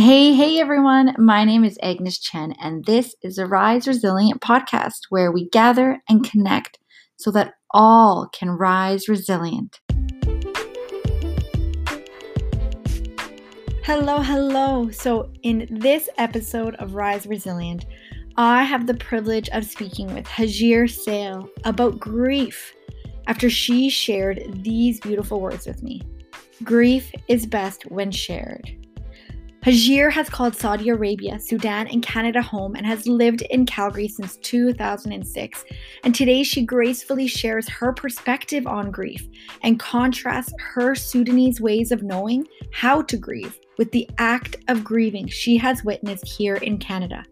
Hey, hey everyone. My name is Agnes Chen, and this is a Rise Resilient podcast where we gather and connect so that all can rise resilient. Hello, hello. So, in this episode of Rise Resilient, I have the privilege of speaking with Hajir Sale about grief after she shared these beautiful words with me. Grief is best when shared. Hajir has called Saudi Arabia, Sudan, and Canada home and has lived in Calgary since 2006. And today she gracefully shares her perspective on grief and contrasts her Sudanese ways of knowing how to grieve with the act of grieving she has witnessed here in Canada.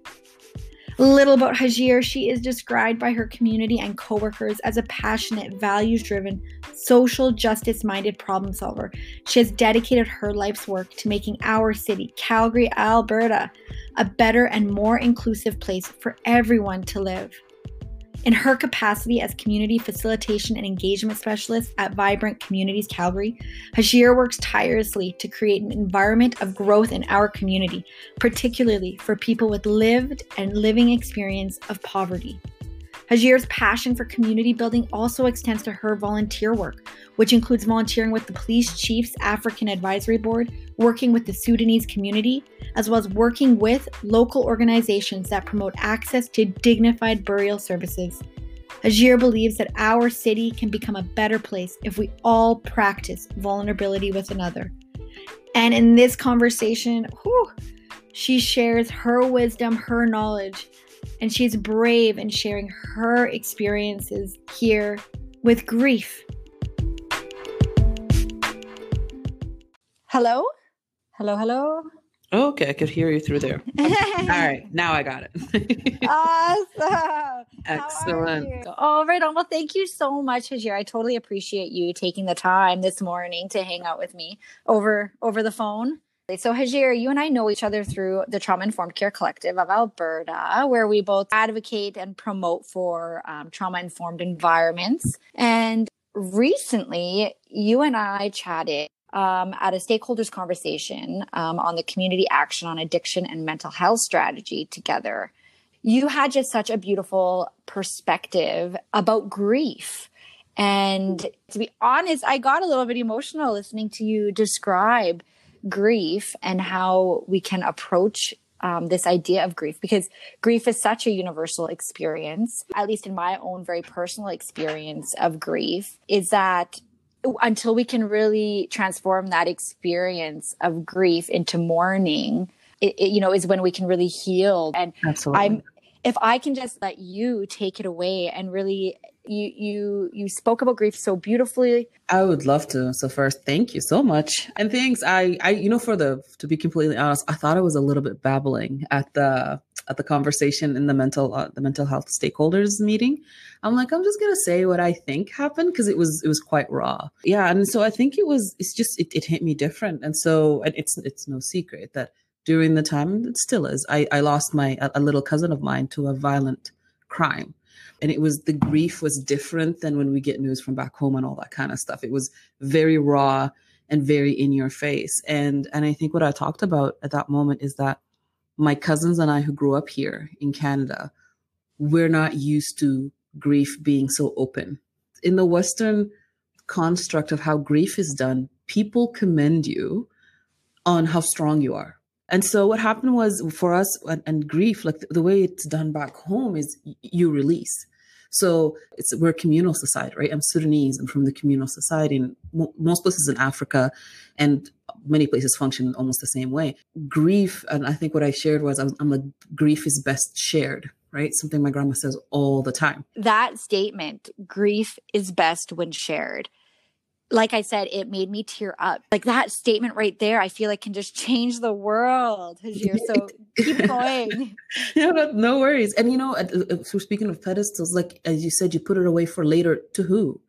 Little about Hajir, she is described by her community and coworkers as a passionate, values driven, social justice minded problem solver. She has dedicated her life's work to making our city, Calgary, Alberta, a better and more inclusive place for everyone to live. In her capacity as community facilitation and engagement specialist at Vibrant Communities Calgary, Hajir works tirelessly to create an environment of growth in our community, particularly for people with lived and living experience of poverty. Hajir's passion for community building also extends to her volunteer work, which includes volunteering with the Police Chiefs African Advisory Board, working with the Sudanese community, as well as working with local organizations that promote access to dignified burial services. Hajir believes that our city can become a better place if we all practice vulnerability with another. And in this conversation, whew, she shares her wisdom, her knowledge, and she's brave in sharing her experiences here with grief. Hello? Hello, hello. Oh, okay, I could hear you through there. All right, now I got it. awesome. Excellent. Oh, right. Well, thank you so much, Hajir. I totally appreciate you taking the time this morning to hang out with me over over the phone. So, Hajir, you and I know each other through the Trauma Informed Care Collective of Alberta, where we both advocate and promote for um, trauma informed environments. And recently, you and I chatted um, at a stakeholders conversation um, on the community action on addiction and mental health strategy together. You had just such a beautiful perspective about grief. And to be honest, I got a little bit emotional listening to you describe grief and how we can approach um, this idea of grief because grief is such a universal experience, at least in my own very personal experience of grief, is that until we can really transform that experience of grief into mourning, it, it, you know, is when we can really heal. And Absolutely. I'm, if I can just let you take it away and really you you you spoke about grief so beautifully. I would love to. So first thank you so much. And thanks i i you know for the to be completely honest i thought i was a little bit babbling at the at the conversation in the mental uh, the mental health stakeholders meeting. I'm like i'm just gonna say what i think happened because it was it was quite raw. Yeah and so i think it was it's just it, it hit me different. And so and it's it's no secret that during the time it still is i i lost my a, a little cousin of mine to a violent crime and it was the grief was different than when we get news from back home and all that kind of stuff. It was very raw and very in your face. And and i think what i talked about at that moment is that my cousins and i who grew up here in canada we're not used to grief being so open. In the western construct of how grief is done people commend you on how strong you are and so what happened was for us and, and grief, like the, the, way it's done back home is you release. So it's we're a communal society, right? I'm Sudanese. I'm from the communal society, and most places in Africa, and many places function almost the same way. Grief, and I think what I shared was I'm, I'm like grief is best shared, right? Something my grandma says all the time. That statement, grief is best when shared like I said, it made me tear up. Like that statement right there, I feel like can just change the world. Hajir. So keep going. yeah, but no worries. And you know, uh, uh, so speaking of pedestals, like as you said, you put it away for later. To who?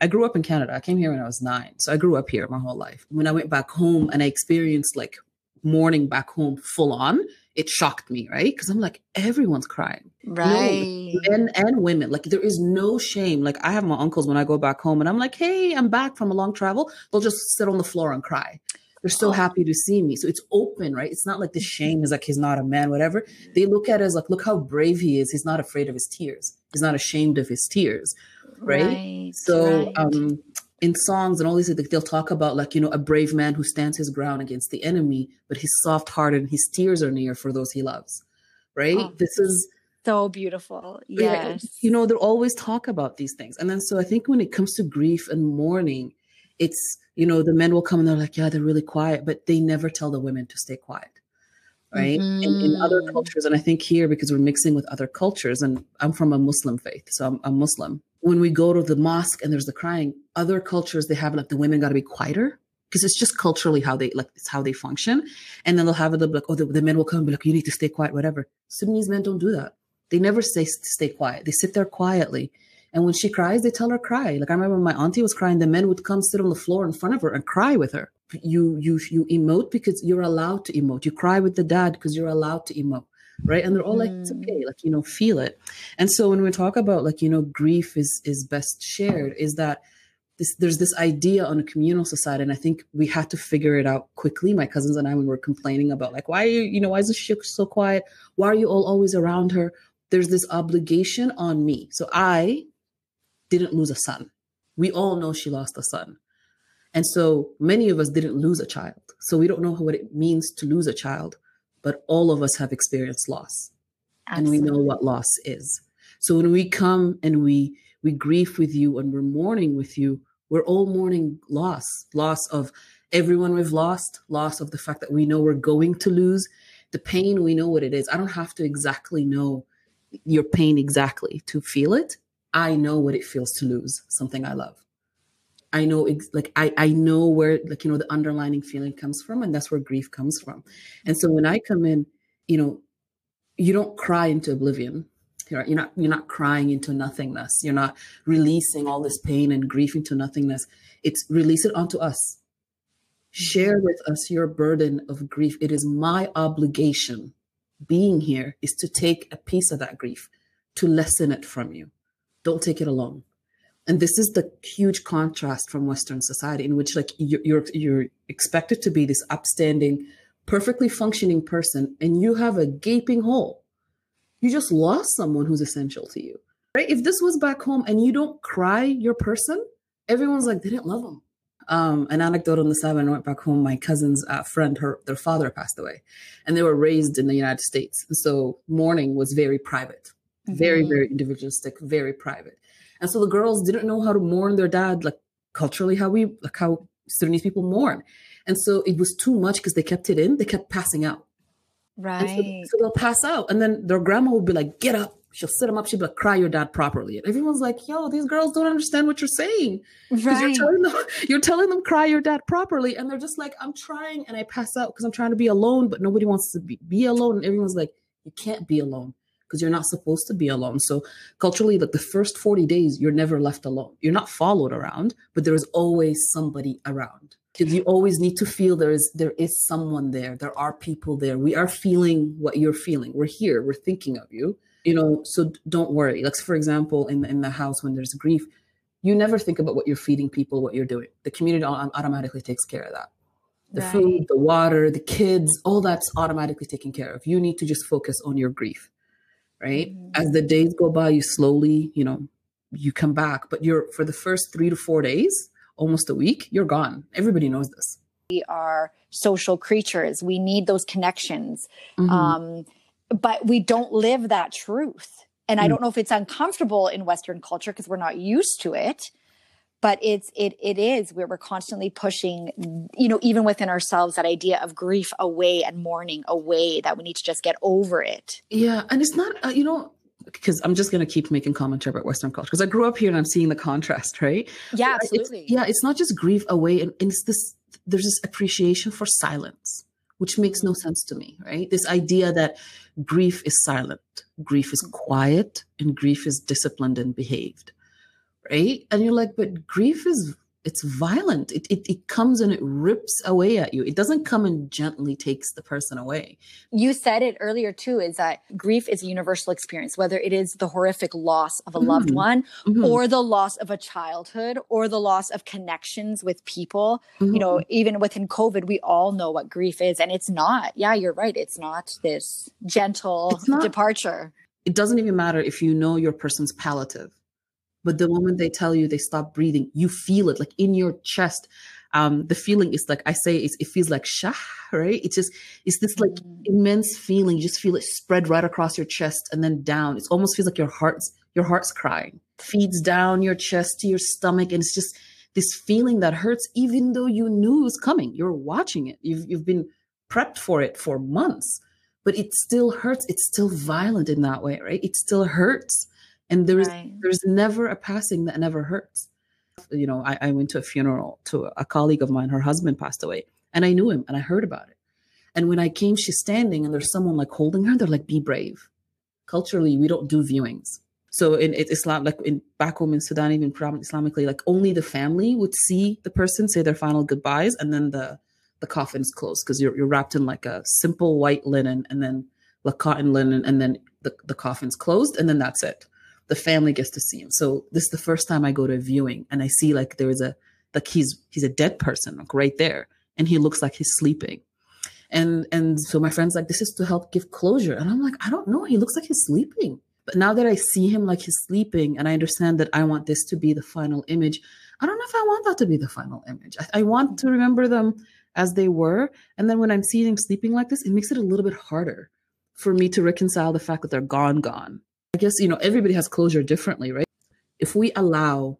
I grew up in Canada. I came here when I was nine, so I grew up here my whole life. When I went back home and I experienced like mourning back home full on, it shocked me, right? Because I'm like, everyone's crying. Right. No, men and women. Like there is no shame. Like I have my uncles when I go back home and I'm like, hey, I'm back from a long travel. They'll just sit on the floor and cry. they're so happy to see me. So it's open, right? It's not like the shame is like he's not a man, whatever. They look at it as like, look how brave he is. He's not afraid of his tears. He's not ashamed of his tears. Right. right so right. um in songs and all these they'll talk about like, you know, a brave man who stands his ground against the enemy, but he's soft hearted and his tears are near for those he loves. Right? Oh, this is so beautiful. Yes. You know, they'll always talk about these things. And then so I think when it comes to grief and mourning, it's you know the men will come and they're like yeah they're really quiet but they never tell the women to stay quiet right mm-hmm. in, in, other mm-hmm. cultures and i think here because we're mixing with other cultures and i'm from a muslim faith so i'm, a muslim when we go to the mosque and there's the crying other cultures they have like the women got to be quieter because it's just culturally how they like it's how they function and then they'll have it like oh the, the men will come and be like you need to stay quiet whatever sudanese men don't do that they never say stay quiet they sit there quietly and when she cries, they tell her cry. Like I remember my auntie was crying, the men would come sit on the floor in front of her and cry with her. You you you emote because you're allowed to emote. You cry with the dad because you're allowed to emote. Right. And they're all like, it's okay, like, you know, feel it. And so when we talk about like, you know, grief is is best shared, is that this, there's this idea on a communal society, and I think we had to figure it out quickly. My cousins and I, when we were complaining about like, why are you, you know, why is she so quiet? Why are you all always around her? There's this obligation on me. So I, didn't lose a son. We all know she lost a son. And so many of us didn't lose a child. So we don't know what it means to lose a child, but all of us have experienced loss. Absolutely. And we know what loss is. So when we come and we we grieve with you and we're mourning with you, we're all mourning loss, loss of everyone we've lost, loss of the fact that we know we're going to lose. The pain, we know what it is. I don't have to exactly know your pain exactly to feel it, I know what it feels to lose something I love. I know, ex- like, I, I know where, like, you know, the underlining feeling comes from, and that's where grief comes from. And so when I come in, you know, you don't cry into oblivion. You're, not, you're not crying into nothingness. You're not releasing all this pain and grief into nothingness. It's release it onto us. Share with us your burden of grief. It is my obligation being here is to take a piece of that grief, to lessen it from you don't take it alone and this is the huge contrast from western society in which like you're, you're you're, expected to be this upstanding perfectly functioning person and you have a gaping hole. You just lost someone who's essential to you right? If this was back home and you don't cry your person everyone's like they didn't love them um, an anecdote on the side when I went back home, my cousin's uh, friend, her their father passed away, and they were raised in the United States, so mourning was very private mm-hmm. very very individualistic very private and so the girls didn't know how to mourn their dad like culturally how we like how Sudanese people mourn. And so it was too much because they kept it in they kept passing out. Right so, so, they'll pass out. And then their grandma would be like get up. She'll sit them up she'll be like cry your dad properly. And everyone's like yo these girls don't understand what you're saying. Right. you're telling them you're telling them cry your dad properly. And they're just like i'm trying and i pass out because i'm trying to be alone but nobody wants to be, be alone. And everyone's like you can't be alone because you're not supposed to be alone. So culturally, like the first 40 days, you're never left alone. You're not followed around, but there is always somebody around. Because you always need to feel there is there is someone there. There are people there. We are feeling what you're feeling. We're here. We're thinking of you. You know, so don't worry. Like for example, in in the house when there's grief, you never think about what you're feeding people, what you're doing. The community automatically takes care of that the right. food, the water, the kids, all that's automatically taken care of. You need to just focus on your grief right? Mm-hmm. As the days go by, you slowly, you know, you come back, but you're for the first three to four days, almost a week, you're gone. Everybody knows this. We are social creatures. We need those connections. Mm-hmm. Um, but we don't live that truth. And mm-hmm. I mm. don't know if it's uncomfortable in Western culture because we're not used to it but it's it it is where we're constantly pushing you know even within ourselves that idea of grief away and mourning away that we need to just get over it yeah and it's not uh, you know because I'm just going to keep making commentary about Western culture because I grew up here and I'm seeing the contrast, right? Yeah, absolutely. It's, yeah, it's not just grief away, and, and it's this. There's this appreciation for silence, which makes no sense to me, right? This idea that grief is silent, grief is quiet, and grief is disciplined and behaved right? And you're like, but grief is it's violent. It, it it comes and it rips away at you. It doesn't come and gently takes the person away. You said it earlier too, is that grief is a universal experience, whether it is the horrific loss of a mm-hmm. loved one mm-hmm. or the loss of a childhood or the loss of connections with people. Mm-hmm. You know, mm-hmm. even within COVID, we all know what grief is. And it's not, yeah, you're right. It's not this gentle not, departure. It doesn't even matter if you know your person's palliative but the moment they tell you they stop breathing, you feel it like in your chest. Um, the feeling is like I say, it feels like shah, right? It's just it's this like mm. immense feeling. You just feel it spread right across your chest and then down. It almost feels like your heart's your heart's crying. feeds down your chest to your stomach, and it's just this feeling that hurts, even though you knew it was coming. You're watching it. You've you've been prepped for it for months, but it still hurts. It's still violent in that way, right? It still hurts and there's right. there's never a passing that never hurts. You know I, I went to a funeral to a colleague of mine her husband passed away and i knew him and i heard about it. And when i came she's standing and there's someone like holding her they're like be brave. Culturally we don't do viewings. So in, in islam like in back home in sudan even islamically like only the family would see the person say their final goodbyes and then the the coffin's closed because you're, you're wrapped in like a simple white linen and then like cotton linen and then the, the coffin's closed and then that's it the family gets to see him. So this is the first time I go to a viewing and I see like there is a like he's he's a dead person like right there and he looks like he's sleeping. And and so my friend's like this is to help give closure and I'm like I don't know he looks like he's sleeping. But now that I see him like he's sleeping and I understand that I want this to be the final image, I don't know if I want that to be the final image. I, I want to remember them as they were. And then when I'm seeing him sleeping like this, it makes it a little bit harder for me to reconcile the fact that they're gone, gone. I guess, you know, everybody has closure differently, right? If we allow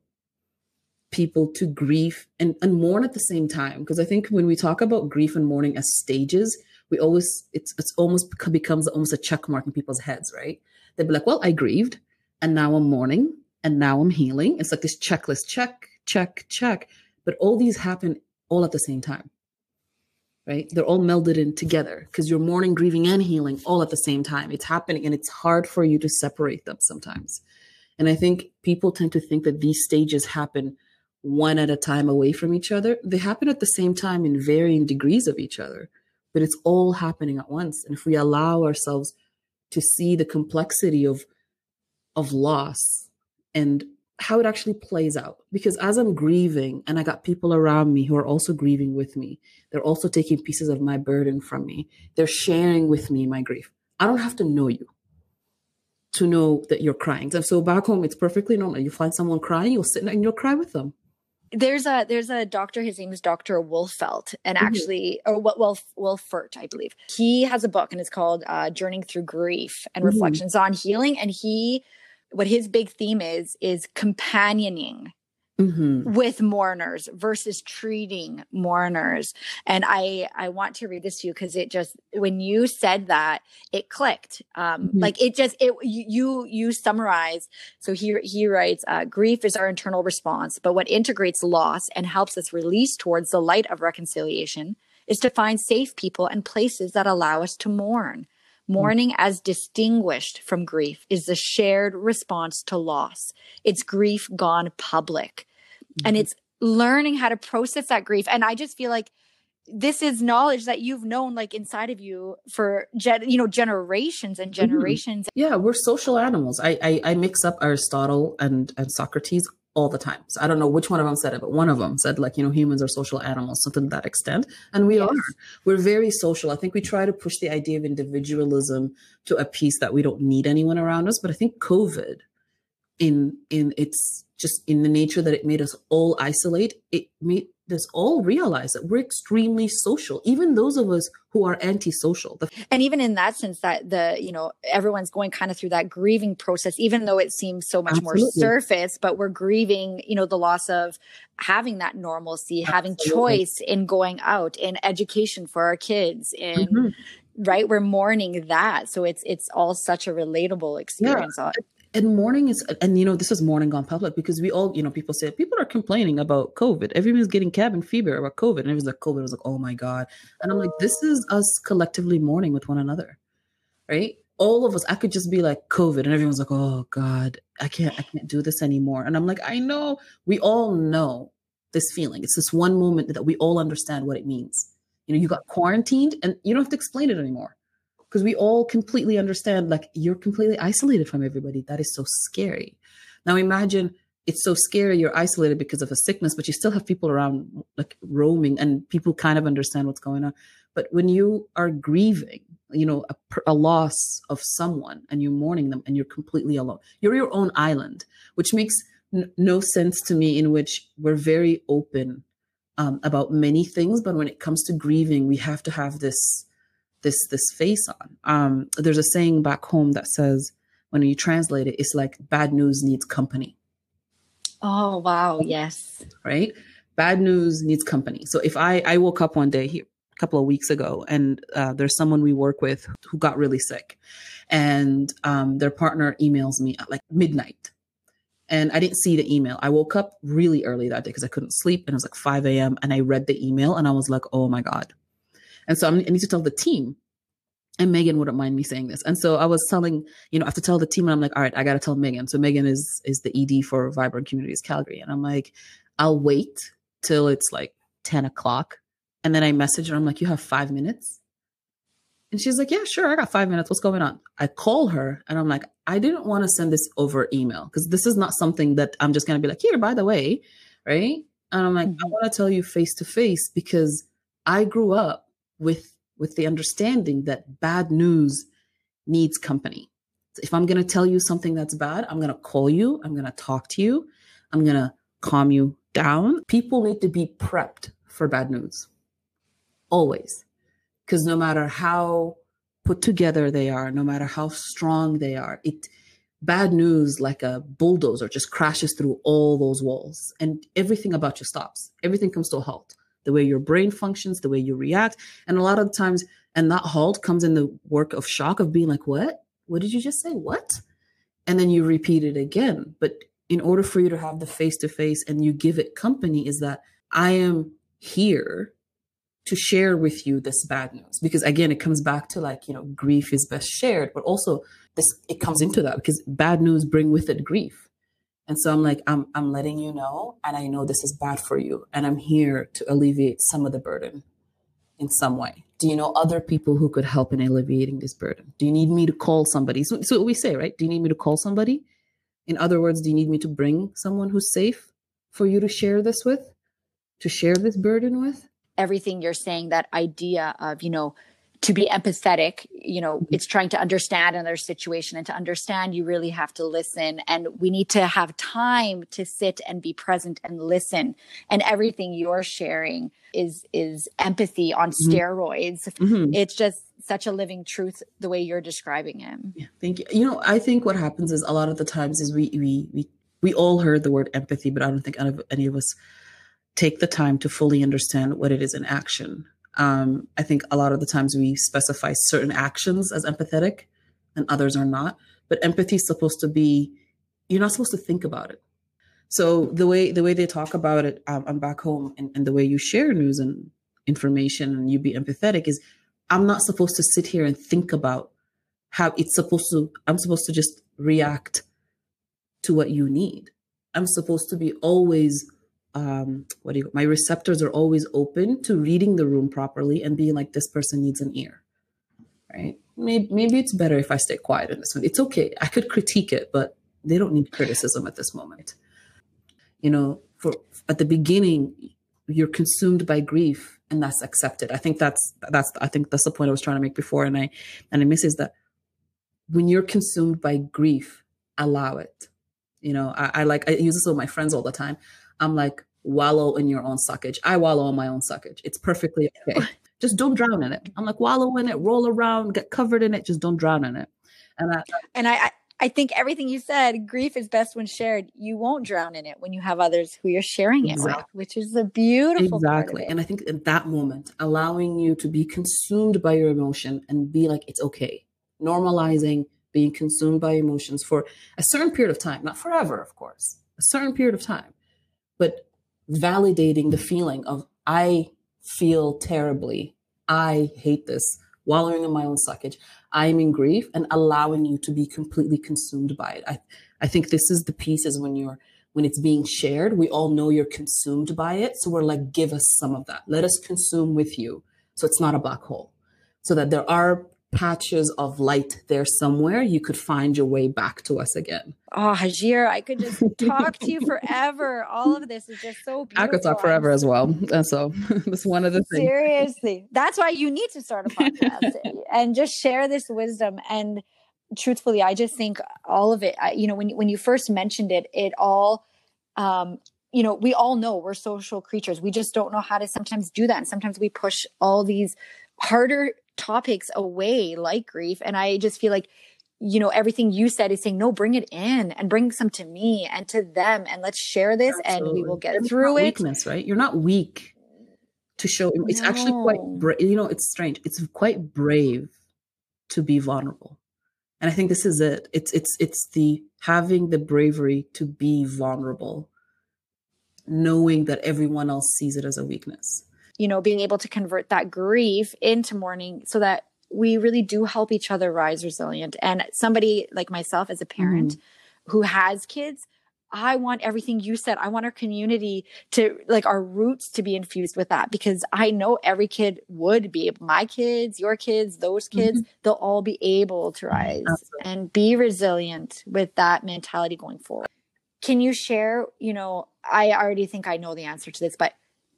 people to grieve and, and mourn at the same time, because I think when we talk about grief and mourning as stages, we always, it's, it's almost becomes almost a check mark in people's heads, right? They'd be like, well, I grieved and now I'm mourning and now I'm healing. It's like this checklist, check, check, check. But all these happen all at the same time right? They're all melded in together because you're mourning, grieving, and healing all at the same time. It's happening and it's hard for you to separate them sometimes. And I think people tend to think that these stages happen one at a time away from each other. They happen at the same time in varying degrees of each other, but it's all happening at once. And if we allow ourselves to see the complexity of of loss and how it actually plays out. Because as I'm grieving and I got people around me who are also grieving with me, they're also taking pieces of my burden from me. They're sharing with me my grief. I don't have to know you to know that you're crying. And so back home, it's perfectly normal. You find someone crying, you'll sit and you'll cry with them. There's a there's a doctor. His name is Doctor Wolfelt, and mm-hmm. actually, or what Wolf Wolfert, I believe. He has a book, and it's called uh, "Journeying Through Grief and mm-hmm. Reflections on Healing." And he what his big theme is is companioning Mm-hmm. with mourners versus treating mourners and i i want to read this to you because it just when you said that it clicked um mm-hmm. like it just it you you summarize so he he writes uh, grief is our internal response but what integrates loss and helps us release towards the light of reconciliation is to find safe people and places that allow us to mourn Mourning as distinguished from grief is the shared response to loss. It's grief gone public. Mm-hmm. And it's learning how to process that grief. And I just feel like this is knowledge that you've known like inside of you for gen- you know generations and mm-hmm. generations mm-hmm. yeah we're social animals I, I i mix up aristotle and and socrates all the time. So I don't know which one of them said it, but one of them said like, you know, humans are social animals, something to that extent. And we yes. are. We're very social. I think we try to push the idea of individualism to a piece that we don't need anyone around us. But I think COVID in in its just in the nature that it made us all isolate, it made us all realize that we're extremely social, even those of us who are antisocial. And even in that sense, that the, you know, everyone's going kind of through that grieving process, even though it seems so much Absolutely. more surface, but we're grieving, you know, the loss of having that normalcy, Absolutely. having choice in going out, in education for our kids, in mm-hmm right we're mourning that so it's it's all such a relatable experience yeah and mourning is and you know this is mourning gone public because we all you know people say people are complaining about covid. Everyone's getting cabin fever about covid. And everyone's like covid. Was like oh my god. And i'm like this is us collectively mourning with one another right? All of us i could just be like covid. And everyone's like oh god i can't i can't do this anymore. And i'm like i know. We all know this feeling. It's this one moment that we all understand what it means. You know, you got quarantined and you don't have to explain it anymore because we all completely understand like you're completely isolated from everybody. That is so scary. Now imagine it's so scary you're isolated because of a sickness, but you still have people around like roaming and people kind of understand what's going on. But when you are grieving, you know, a, a loss of someone and you're mourning them and you're completely alone, you're your own island, which makes n- no sense to me, in which we're very open um, about many things. But when it comes to grieving, we have to have this this this face on. Um, there's a saying back home that says, when you translate it, it's like bad news needs company. Oh wow, yes. Right? Bad news needs company. So if I I woke up one day here a couple of weeks ago and uh, there's someone we work with who got really sick and um, their partner emails me at like midnight and I didn't see the email. I woke up really early that day because I couldn't sleep and it was like 5 a.m. and I read the email and I was like, oh my God. And so I'm, i need to tell the team. And Megan wouldn't mind me saying this. And so I was telling, you know, I have to tell the team and I'm like, all right, I got to tell Megan. So Megan is, is the ED for Vibrant Communities Calgary. And I'm like, I'll wait till it's like 10 o'clock. And then I message her. I'm like, you have five minutes. And she's like, yeah, sure. I got five minutes. What's going on? I call her and I'm like, I didn't want to send this over email because this is not something that I'm just going to be like, here, by the way. Right. And I'm like, mm-hmm. I want to tell you face to face because I grew up with with the understanding that bad news needs company. So if I'm going to tell you something that's bad, I'm going to call you, I'm going to talk to you, I'm going to calm you down. People need to be prepped for bad news. Always. Because no matter how put together they are, no matter how strong they are, it bad news like a bulldozer just crashes through all those walls and everything about you stops. Everything comes to a halt the way your brain functions, the way you react. And a lot of times, and that halt comes in the work of shock of being like, what? What did you just say? What? And then you repeat it again. But in order for you to have the face to face and you give it company, is that I am here to share with you this bad news. Because again, it comes back to like, you know, grief is best shared, but also this, it comes into that because bad news bring with it grief and so I'm like, I'm, I'm letting you know, and I know this is bad for you, and I'm here to alleviate some of the burden in some way. Do you know other people who could help in alleviating this burden? Do you need me to call somebody? So, so we say, right? Do you need me to call somebody? In other words, do you need me to bring someone who's safe for you to share this with, to share this burden with? Everything you're saying, that idea of, you know, to be empathetic you know mm-hmm. it's trying to understand another situation and to understand you really have to listen and we need to have time to sit and be present and listen and everything you're sharing is is empathy on mm-hmm. steroids mm-hmm. it's just such a living truth the way you're describing it yeah thank you you know i think what happens is a lot of the times is we we we, we all heard the word empathy but i don't think any of, any of us take the time to fully understand what it is in action um, I think a lot of the times we specify certain actions as empathetic and others are not. But empathy is supposed to be, you're not supposed to think about it. So the way the way they talk about it um, I'm back home and, and the way you share news and information and you be empathetic is I'm not supposed to sit here and think about how it's supposed to, I'm supposed to just react to what you need. I'm supposed to be always um, what do you, my receptors are always open to reading the room properly and being like, this person needs an ear, right? Maybe, maybe it's better if I stay quiet in this one. It's okay. I could critique it, but they don't need criticism at this moment. You know, for at the beginning, you're consumed by grief and that's accepted. I think that's, that's, I think that's the point I was trying to make before. And I, and I miss is that when you're consumed by grief, allow it. You know, I, I like, I use this with my friends all the time. I'm like, wallow in your own suckage. I wallow in my own suckage. It's perfectly okay. just don't drown in it. I'm like, wallow in it, roll around, get covered in it, just don't drown in it. And I, and I, I think everything you said, grief is best when shared. You won't drown in it when you have others who you're sharing exactly. it with, which is a beautiful exactly. And I think in that moment, allowing you to be consumed by your emotion and be like, it's okay, normalizing being consumed by emotions for a certain period of time, not forever, of course, a certain period of time, but validating the feeling of I feel terribly. I hate this, wallowing in my own suckage. I'm in grief and allowing you to be completely consumed by it. I, I think this is the piece is when you're when it's being shared, we all know you're consumed by it. So we're like, give us some of that. Let us consume with you. So it's not a black hole. So that there are patches of light there somewhere, you could find your way back to us again. Oh, Hajir, I could just talk to you forever. All of this is just so beautiful. I could talk forever as well. And so that's one of the things. Seriously. That's why you need to start a podcast and just share this wisdom. And truthfully, I just think all of it, I, you know, when, when you first mentioned it, it all, um, you know, we all know we're social creatures. We just don't know how to sometimes do that. And sometimes we push all these harder topics away like grief and i just feel like you know everything you said is saying no bring it in and bring some to me and to them and let's share this Absolutely. and we will get and through it. weakness right? You're not weak to show it's no. actually quite bra- you know it's strange. It's quite brave to be vulnerable. And i think this is it. It's it's it's the having the bravery to be vulnerable knowing that everyone else sees it as a weakness you know, being able to convert that grief into mourning so that we really do help each other rise resilient. And somebody like myself as a parent mm-hmm. who has kids, I want everything you said. I want our community to like our roots to be infused with that because I know every kid would be my kids, your kids, those kids, mm-hmm. they'll all be able to rise Absolutely. and be resilient with that mentality going forward. Can you share, you know, I already think I know the answer to this, but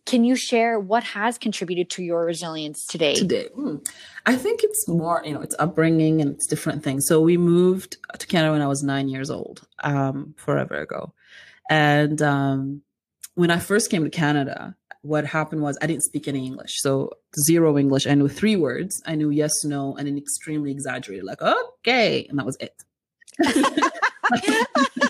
can you share what has contributed to your resilience today? Today, hmm. I think it's more, you know, it's upbringing and it's different things. So we moved to Canada when I was nine years old, um, forever ago. And um, when I first came to Canada, what happened was I didn't speak any English. So zero English. I knew three words. I knew yes, no, and an extremely exaggerated, like, okay. And that was it.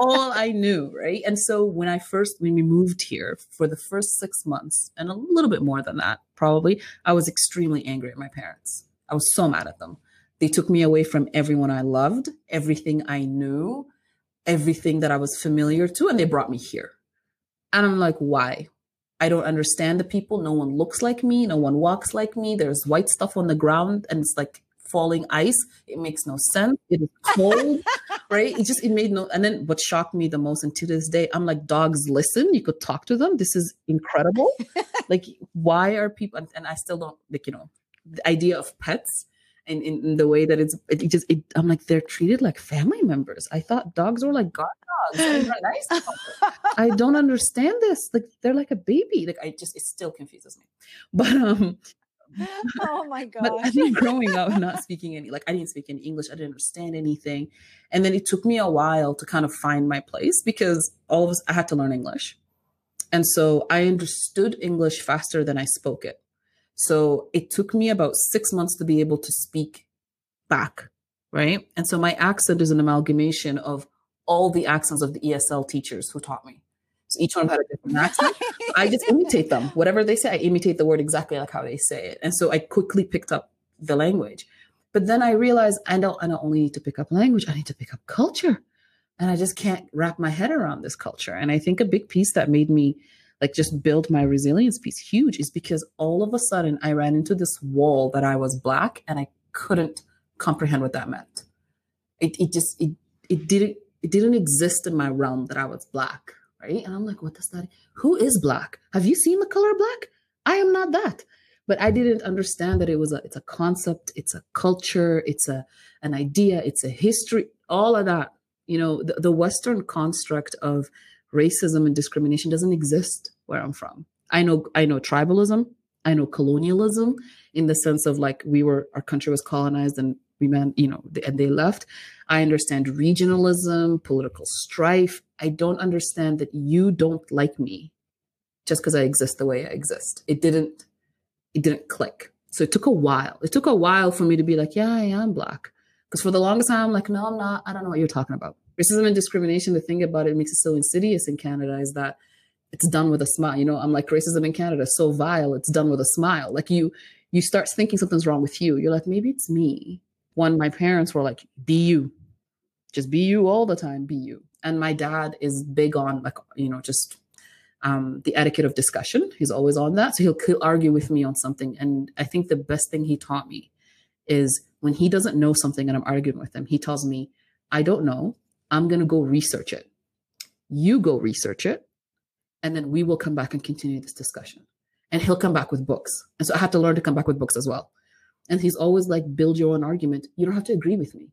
all I knew, right? And so when I first, when we moved here for the first six months, and a little bit more than that, probably, I was extremely angry at my parents. I was so mad at them. They took me away from everyone I loved, everything I knew, everything that I was familiar to, and they brought me here. And I'm like, why? I don't understand the people. No one looks like me. No one walks like me. There's white stuff on the ground, and it's like falling ice. It makes no sense. It is cold, right? It just it made no. And then what shocked me the most, and to this day, I'm like, dogs listen. You could talk to them. This is incredible. like, why are people? And, and, I still don't like you know the idea of pets. And in, in the way that it's, it just, it, I'm like, they're treated like family members. I thought dogs were like guard dogs. nice. I don't understand this. Like, they're like a baby. Like, I just, it still confuses me. But, um, oh my god! But I think growing up, not speaking any, like I didn't speak any English, I didn't understand anything, and then it took me a while to kind of find my place because all of us, I had to learn English, and so I understood English faster than I spoke it. So it took me about six months to be able to speak back, right? And so my accent is an amalgamation of all the accents of the ESL teachers who taught me. So each one had a different accent. I just imitate them. Whatever they say, I imitate the word exactly like how they say it. And so I quickly picked up the language. But then I realized I don't I don't only need to pick up language, I need to pick up culture. And I just can't wrap my head around this culture. And I think a big piece that made me like just build my resilience piece huge is because all of a sudden I ran into this wall that I was black and I couldn't comprehend what that meant. It it just it it didn't it didn't exist in my realm that I was black right? And I'm like, what does that? Who is black? Have you seen the color black? I am not that. But I didn't understand that it was a it's a concept, it's a culture, it's a an idea, it's a history, all of that. You know, the, the Western construct of racism and discrimination doesn't exist where I'm from. I know I know tribalism, I know colonialism in the sense of like we were our country was colonized and we man, you know, and they left. I understand regionalism, political strife. I don't understand that you don't like me just because I exist the way I exist. It didn't, it didn't click. So it took a while. It took a while for me to be like, yeah, I am black. Because for the longest time, I'm like, no, I'm not. I don't know what you're talking about. Racism and discrimination, the thing about it makes it so insidious in Canada is that it's done with a smile. You know, I'm like racism in Canada, so vile, it's done with a smile. Like you, you start thinking something's wrong with you. You're like, maybe it's me one, my parents were like, be you, just be you all the time, be you. And my dad is big on like, you know, just um, the etiquette of discussion. He's always on that. So he'll, he'll argue with me on something. And I think the best thing he taught me is when he doesn't know something and I'm arguing with him, he tells me, I don't know. I'm going to go research it. You go research it, and then we will come back and continue this discussion. And he'll come back with books. And so I had to learn to come back with books as well. And he's always like, build your own argument. You don't have to agree with me.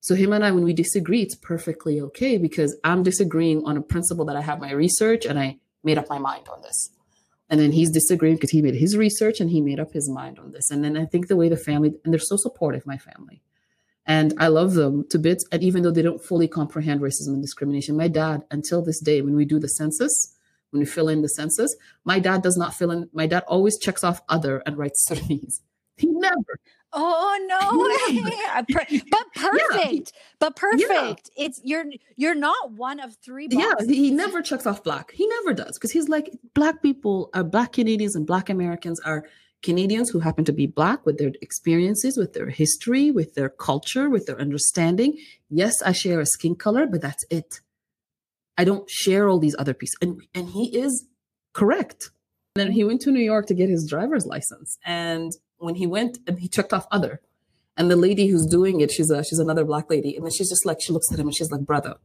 So him and I, when we disagree, it's perfectly okay because I'm disagreeing on a principle that I have my research and I made up my mind on this. And then he's disagreeing because he made his research and he made up his mind on this. And then I think the way the family, and they're so supportive, my family. And I love them to bits. And even though they don't fully comprehend racism and discrimination, my dad, until this day, when we do the census, when we fill in the census, my dad does not fill in, my dad always checks off other and writes Sudanese. He never. Oh no! but perfect. Yeah. But perfect. Yeah. It's you're you're not one of three. Boxes. Yeah, he never checks off black. He never does because he's like black people are black Canadians and black Americans are Canadians who happen to be black with their experiences, with their history, with their culture, with their understanding. Yes, I share a skin color, but that's it. I don't share all these other pieces. And and he is correct. And then he went to New York to get his driver's license. And when he went and he checked off other, and the lady who's doing it, she's a she's another black lady, and then she's just like she looks at him and she's like, brother,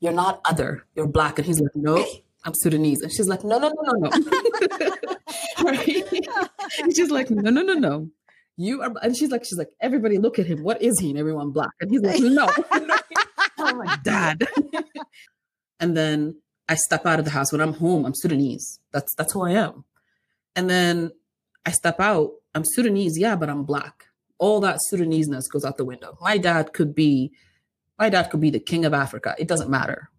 you're not other, you're black, and he's like, no, I'm Sudanese, and she's like, no, no, no, no, no, right? she's like, no, no, no, no, you are, and she's like, she's like, everybody look at him, what is he? And everyone black, and he's like, no, oh my dad, and then I step out of the house. When I'm home, I'm Sudanese, that's that's who I am, and then I step out, I'm Sudanese, yeah, but I'm black all that Sudaneseness goes out the window. My dad could be, my dad could be the king of Africa. It doesn't matter.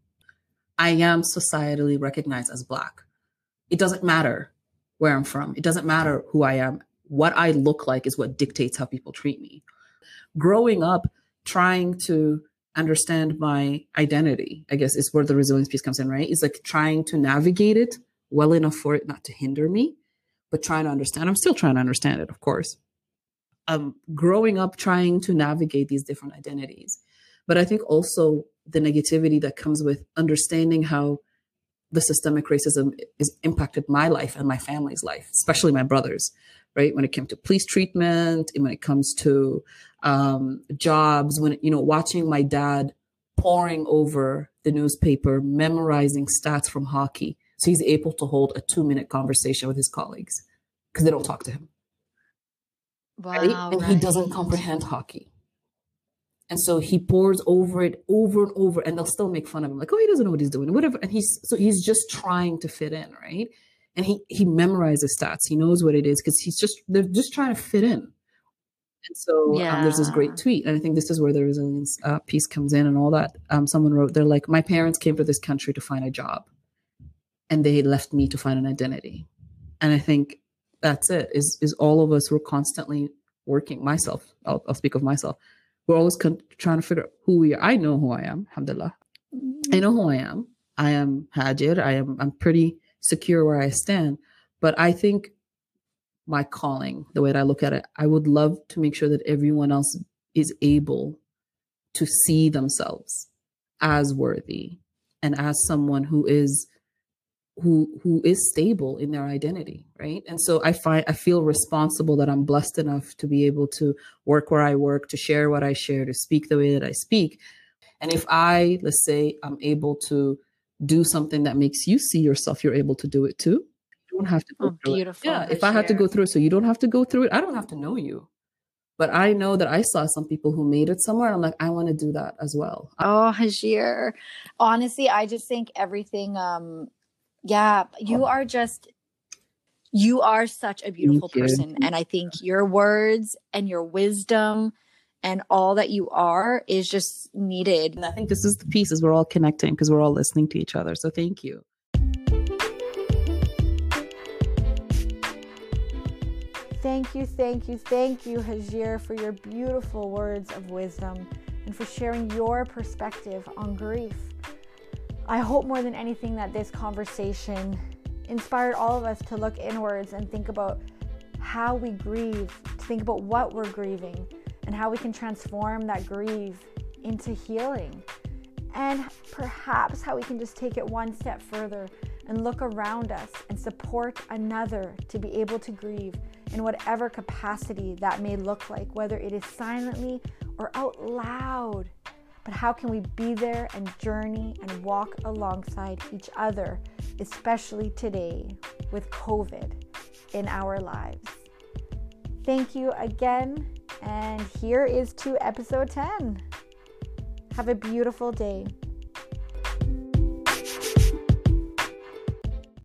I am societally recognized as black. It doesn't matter where I'm from. It doesn't matter who I am. What I look like is what dictates how people treat me. Growing up, trying to understand my identity, I guess is where the resilience piece comes in, right? It's like trying to navigate it well enough for it not to hinder me, but trying to understand. I'm still trying to understand it, of course um, growing up trying to navigate these different identities. But I think also the negativity that comes with understanding how the systemic racism is impacted my life and my family's life, especially my brother's, right? When it came to police treatment, and when it comes to um, jobs, when, you know, watching my dad poring over the newspaper, memorizing stats from hockey. So he's able to hold a two minute conversation with his colleagues because they don't talk to him. Wow, right? And right. he doesn't comprehend hockey. And so he pours over it over and over, and they'll still make fun of him, like, oh, he doesn't know what he's doing, whatever. And he's so he's just trying to fit in, right? And he he memorizes stats. He knows what it is because he's just they're just trying to fit in. And so yeah. um, there's this great tweet, and I think this is where the resilience uh, piece comes in, and all that. Um, someone wrote, "They're like, my parents came to this country to find a job, and they left me to find an identity." And I think that's it is is all of us we're constantly working myself I'll, I'll speak of myself. We're always con- trying to figure out who we are. I know who i am alhamdulillah. Mm-hmm. I know who i am. I am hajir i am i'm pretty secure where i stand. But i think my calling the way that i look at it i would love to make sure that everyone else is able to see themselves as worthy and as someone who is who who is stable in their identity right and so i find i feel responsible that i'm blessed enough to be able to work where i work to share what i share to speak the way that i speak and if i let's say i'm able to do something that makes you see yourself you're able to do it too you don't have to go oh, through beautiful it. yeah if share. i had to go through it so you don't have to go through it i don't have to know you but I know that I saw some people who made it somewhere. And I'm like, I want to do that as well. Oh, Hajir. Honestly, I just think everything um yeah, you um, are just you are such a beautiful person and I think your words and your wisdom and all that you are is just needed. And I think this is the pieces we're all connecting because we're all listening to each other. So thank you. Thank you, thank you, thank you, Hajir, for your beautiful words of wisdom and for sharing your perspective on grief. I hope more than anything that this conversation inspired all of us to look inwards and think about how we grieve, to think about what we're grieving, and how we can transform that grief into healing. And perhaps how we can just take it one step further and look around us and support another to be able to grieve in whatever capacity that may look like, whether it is silently or out loud but how can we be there and journey and walk alongside each other, especially today with COVID in our lives? Thank you again, and here is to episode 10. Have a beautiful day.